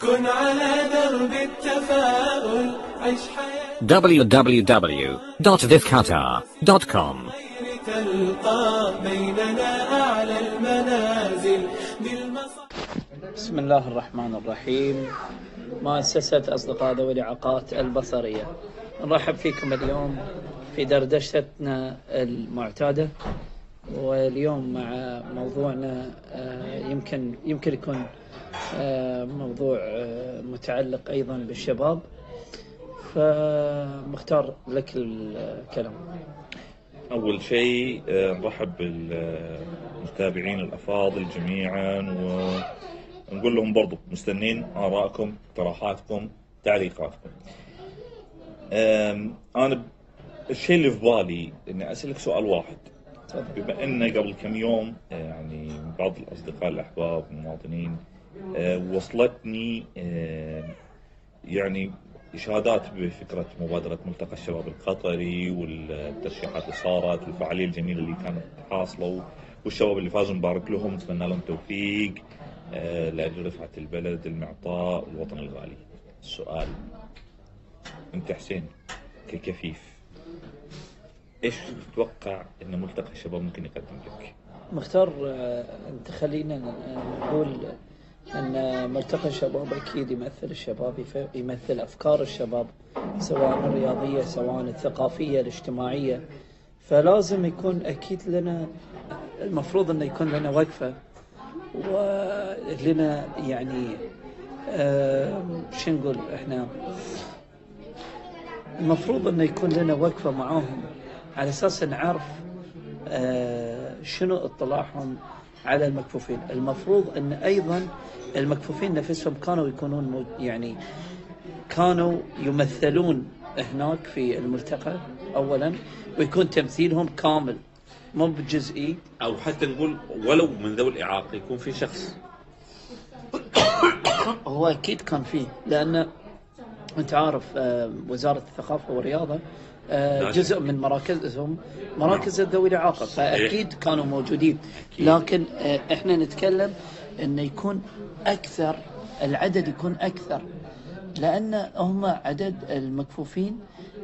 كن على درب التفاؤل عيش حياة www.vifqatar.com الخير تلقى بيننا أعلى المنازل بسم الله الرحمن الرحيم. مؤسسة أصدقاء ذوي الإعاقات البصرية. نرحب فيكم اليوم في دردشتنا المعتادة. واليوم مع موضوعنا آه، يمكن يمكن يكون آه، موضوع آه، متعلق أيضا بالشباب. فمختار لك الكلام. أول شيء نرحب بالمتابعين الأفاضل جميعا ونقول لهم برضو مستنين آرائكم اقتراحاتكم تعليقاتكم. ب- الشيء اللي في بالي إني أسألك سؤال واحد. بما أن قبل كم يوم آه، يعني بعض الأصدقاء الأحباب المواطنين آه، وصلتني آه، يعني إشادات بفكرة مبادرة ملتقى الشباب القطري والترشيحات اللي صارت والفعالية الجميلة اللي كانت حاصلة والشباب اللي فازوا نبارك لهم نتمنى لهم توفيق لأجل رفعة البلد المعطاء والوطن الغالي. السؤال أنت حسين ككفيف إيش تتوقع أن ملتقى الشباب ممكن يقدم لك؟ مختار آه، أنت خلينا نقول إن ملتقى الشباب أكيد يمثل الشباب يمثل أفكار الشباب سواء الرياضية سواء الثقافية الاجتماعية. فلازم يكون أكيد لنا المفروض إنه يكون لنا وقفة ولنا يعني آه، شو نقول إحنا؟ المفروض إنه يكون لنا وقفة معاهم. على أساس نعرف آه، شنو اطلاعهم على المكفوفين المفروض إن أيضا المكفوفين نفسهم كانوا يكونون يعني كانوا يمثلون هناك في الملتقى اولا ويكون تمثيلهم كامل مو بجزئي أو حتى نقول ولو من ذوي الإعاقة يكون في شخص هو أكيد كان فيه لأن أنت عارف آه، وزارة الثقافة والرياضة آه، لازم. جزء من مراكزهم مراكز ذوي الإعاقة. فأكيد كانوا موجودين. لكن آه، إحنا نتكلم إنه يكون أكثر العدد يكون أكثر. لأن هم عدد المكفوفين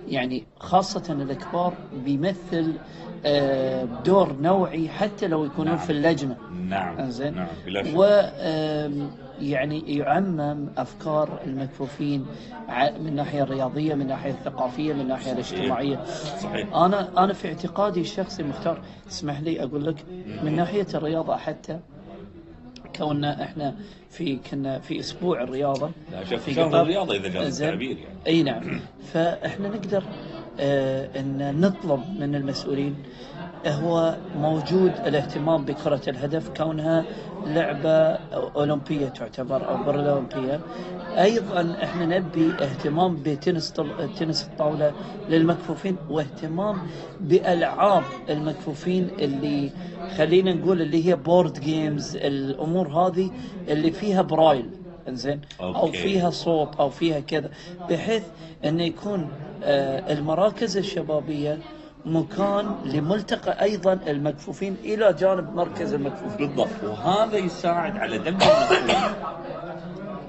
يعني خاصة الكبار بيمثل آه، دور نوعي حتى لو يكونون نعم. في اللجنة. نعم. إنزين؟ نعم و يعني يعمم أفكار المكفوفين من الناحيه الرياضية من الناحيه الثقافية من الناحيه الاجتماعية. صحيح. أنا أنا في اعتقادي الشخصي مختار اسمح لي أقول لك من ناحية الرياضة حتى كوننا إحنا في كنا في أسبوع الرياضة. في شهر قطر. الرياضة إذا جاز. التعبير يعني. إي نعم. فإحنا نقدر آه إن نطلب من المسؤولين هو موجود الاهتمام بكرة الهدف كونها لعبة أولمبية تعتبر أو بارالمبية أيضا إحنا نبي اهتمام بتنس. تنس الطاولة للمكفوفين واهتمام بألعاب المكفوفين اللي خلينا نقول اللي هي board games الأمور هذه اللي فيها برايل إنزين أو. فيها صوت أو فيها كذا بحيث إنه يكون آه، المراكز الشبابية مكان لملتقى أيضا المكفوفين إلى جانب مركز المكفوفين. بالضبط. وهذا يساعد على دمج المكفوفين.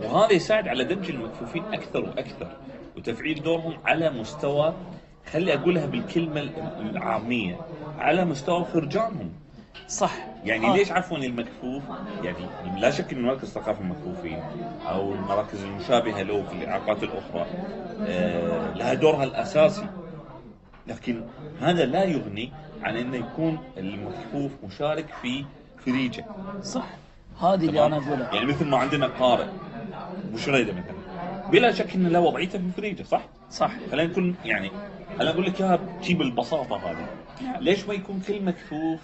وهذا يساعد على دمج المكفوفين أكثر وأكثر وتفعيل دورهم على مستوى خلي أقولها بالكلمة العامية على مستوى فرجانهم. صح. يعني آه. ليش عفوا المكفوف؟ يعني لا شك إن مراكز الثقافة المكفوفين أو المراكز المشابهة له في الاعاقات الأخرى. آه، لها دورها الأساسي. لكن هذا لا يغني عن انه يكون المكفوف مشارك في فريجة. صح. هذه اللي أنا أقولها. يعني مثل ما عندنا قارئ بشريده مثلا. بلا شك إن له وضعيته في فريجة صح؟ صح. خلينا نكون يعني أنا أقول لك إياها شي بالبساطه هذه. ليش ما يكون كل مكفوف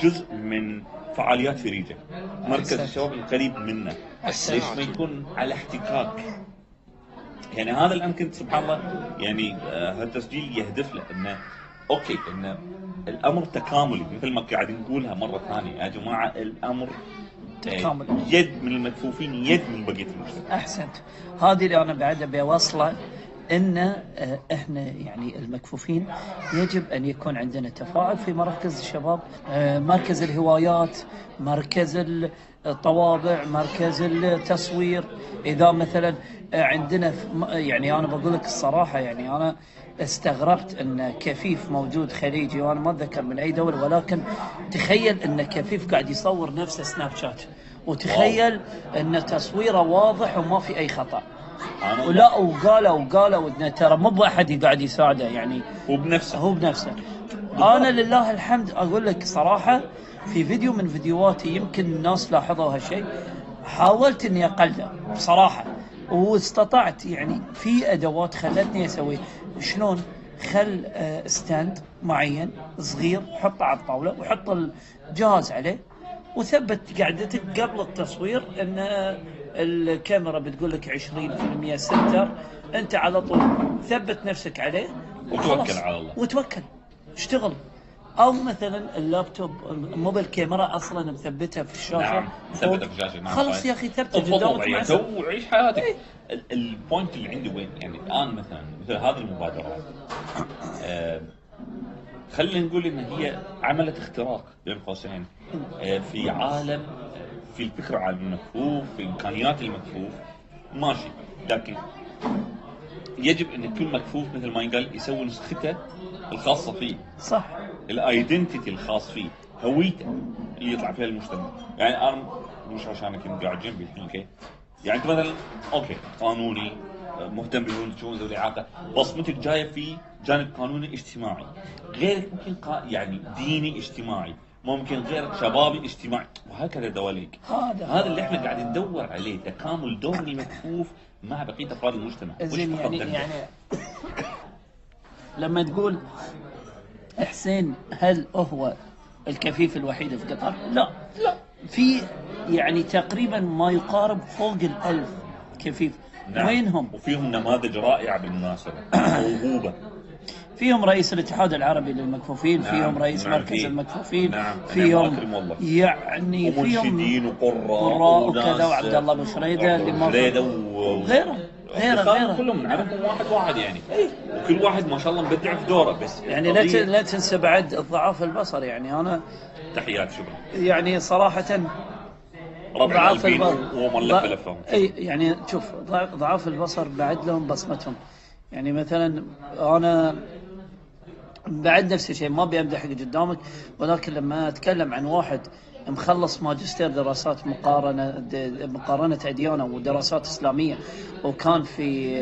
جزء من فعاليات فريجة؟ مركز. الشباب القريب منه. ليش ما يكون على احتكاك؟ يعني هذا الآن كنت سبحان الله يعني آه، هالتسجيل يهدف له إنه أوكي إنه الأمر تكاملي مثل ما قاعد نقولها مرة ثانية. يا جماعة الأمر آه، تكامل. يد من المكفوفين يد من بقية المجتمع. أحسنت. هذه اللي أنا بعد أبي أوصله إن آه، إحنا يعني المكفوفين يجب أن يكون عندنا تفاعل في مراكز الشباب مركز الهوايات مركز ال- طوابع مركز التصوير. إذا مثلا عندنا يعني أنا بقول لك الصراحة يعني أنا استغربت أن كفيف موجود خليجي وأنا ما أتذكر من أي دولة ولكن تخيل أن كفيف قاعد يصور نفسه سناب شات وتخيل أن تصويره واضح وما في أي خطأ. ولا وقالوا وقالوا إنه ترى مو بأحد قاعد يساعده يعني. هو بنفسه. هو بنفسه. أنا لله الحمد أقول لك صراحة في فيديو من فيديوهاتي يمكن الناس لاحظوا هالشيء حاولت إني أقلده بصراحة. واستطعت يعني في أدوات خلتني أسوي شلون خل آه، ستاند معين صغير حطه على الطاولة وحط الجهاز عليه وثبت قعدتك قبل التصوير إن الكاميرا بتقول لك 20% center أنت على طول ثبت نفسك عليه وتوكل. على الله. وتوكل اشتغل أو مثلا اللابتوب مو بالكاميرا أصلا مثبتها في الشاشة نعم فوق. ثبتها في الشاشة نعم صحيح. يا أخي تو السلامة. وعيش حياتك ال- ال point اللي عندي وين يعني الآن مثلا مثل هذه المبادرات آه، خلينا نقول إن هي عملت اختراق بين قوسين آه، في عالم في الفكرة عن المكفوف في إمكانيات المكفوف ماشي لكن يجب أن كل مكفوف مثل ما ينقال يسوي نسخته الخاصة فيه. صح. ال identity الخاص فيه. هويته اللي يطلع فيها المجتمع. يعني أنا مش عشانك انت قاعد جنبي الحين okay؟ يعني أنت مثلا okay قانوني مهتم بالشؤون ذوي الاعاقه بصمتك جاية في جانب قانوني اجتماعي. غيرك ممكن قا... يعني ديني اجتماعي. ممكن غيرك شبابي اجتماعي. وهكذا دواليق. هذا هذا اللي إحنا قاعدين ندور عليه. تكامل دور المكفوف مع بقية أفراد المجتمع زين يعني؟ يعني لما تقول حسين هل هو الكفيف الوحيد في قطر؟ لا لا في يعني تقريبا ما يقارب فوق الألف كفيف نعم. وينهم؟ وفيهم نماذج رائعة بالمناسبة موهوبه فيهم رئيس الاتحاد العربي للمكفوفين نعم، فيهم رئيس نعم، مركز في- المكفوفين نعم، فيهم والله. يعني فيهم وقراء قراء وناس- وكذا وعبد الله ابو شريدة اللي ما شريده و... غيره غيره كلهم نعرفهم واحد واحد يعني. وكل واحد ما شاء الله مبدع في دوره بس يعني لا لا تنسى بعد الضعاف البصر يعني. أنا تحيات شكرا. يعني صراحة ضعاف البصر. لف لفهم إي يعني شوف ضع- ضعاف البصر بعد لهم بصمتهم. يعني مثلا أنا بعد نفس الشيء ما ابي امدح قدامك. ولكن لما أتكلم عن واحد مخلص ماجستير دراسات مقارنة مقارنة أديان ودراسات إسلامية وكان في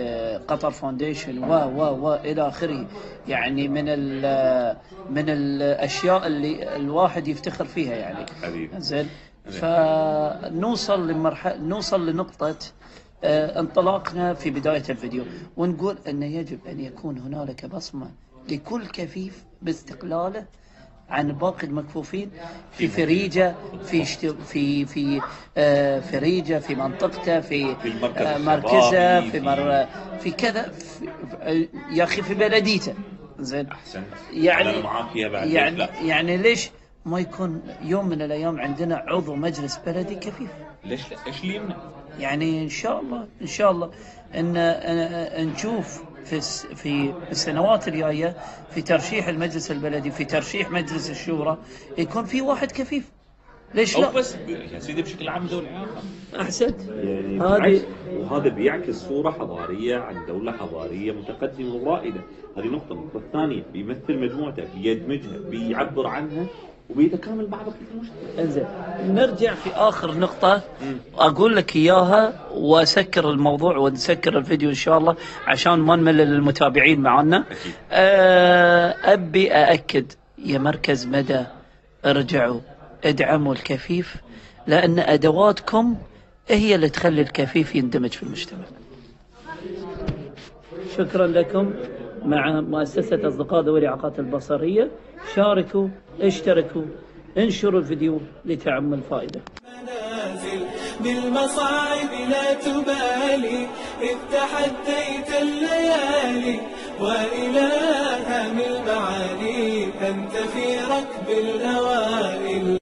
Qatar Foundation و و و إلى آخره يعني من ال من الأشياء اللي الواحد يفتخر فيها يعني. زين؟ فنوصل لمرحله نوصل لنقطة آه، انطلاقنا في بداية الفيديو. ونقول ان يجب أن يكون هنالك بصمة لكل كفيف باستقلاله عن باقي المكفوفين في فريجة في. في في آه، فريجة في منطقته في آه، مركزة في مر... في كذا في... يا أخي في بلديته. زين. يعني يعني لا. يعني ليش ما يكون يوم من الأيام عندنا عضو مجلس بلدي كفيف؟ ليش لا؟ إيش اللي يمنع؟ يعني إن شاء الله إن شاء الله إن نشوف في في السنوات الجاية في ترشيح المجلس البلدي في ترشيح مجلس الشورى يكون في واحد كفيف. ليش لا؟ بس يا سيدي بشكل عام ذوي الاعاقه أحسنت. يعني هذه وهذا بيعكس صورة حضارية عن دولة حضارية متقدمة ورائدة. هذه نقطة. النقطة الثانية بيمثل مجموعته بيدمجها بيعبر عنها وبيتكامل مع بقية المجتمع إنزين. نرجع في آخر نقطة. أقول لك إياها وأسكر الموضوع ونسكر الفيديو إن شاء الله عشان ما نملل المتابعين معنا. أكيد. آه، أبي أأكد يا مركز مدى ارجعوا ادعموا الكفيف لأن أدواتكم هي اللي تخلي الكفيف يندمج في المجتمع. شكرا لكم. مع مؤسسة أصدقاء ذوي الإعاقات البصرية شاركوا اشتركوا انشروا الفيديو لتعم الفائدة. بالمصاعب لا تبالي إذ تحديت الليالي وإلى هم المعالي أنت في ركب الأوائل.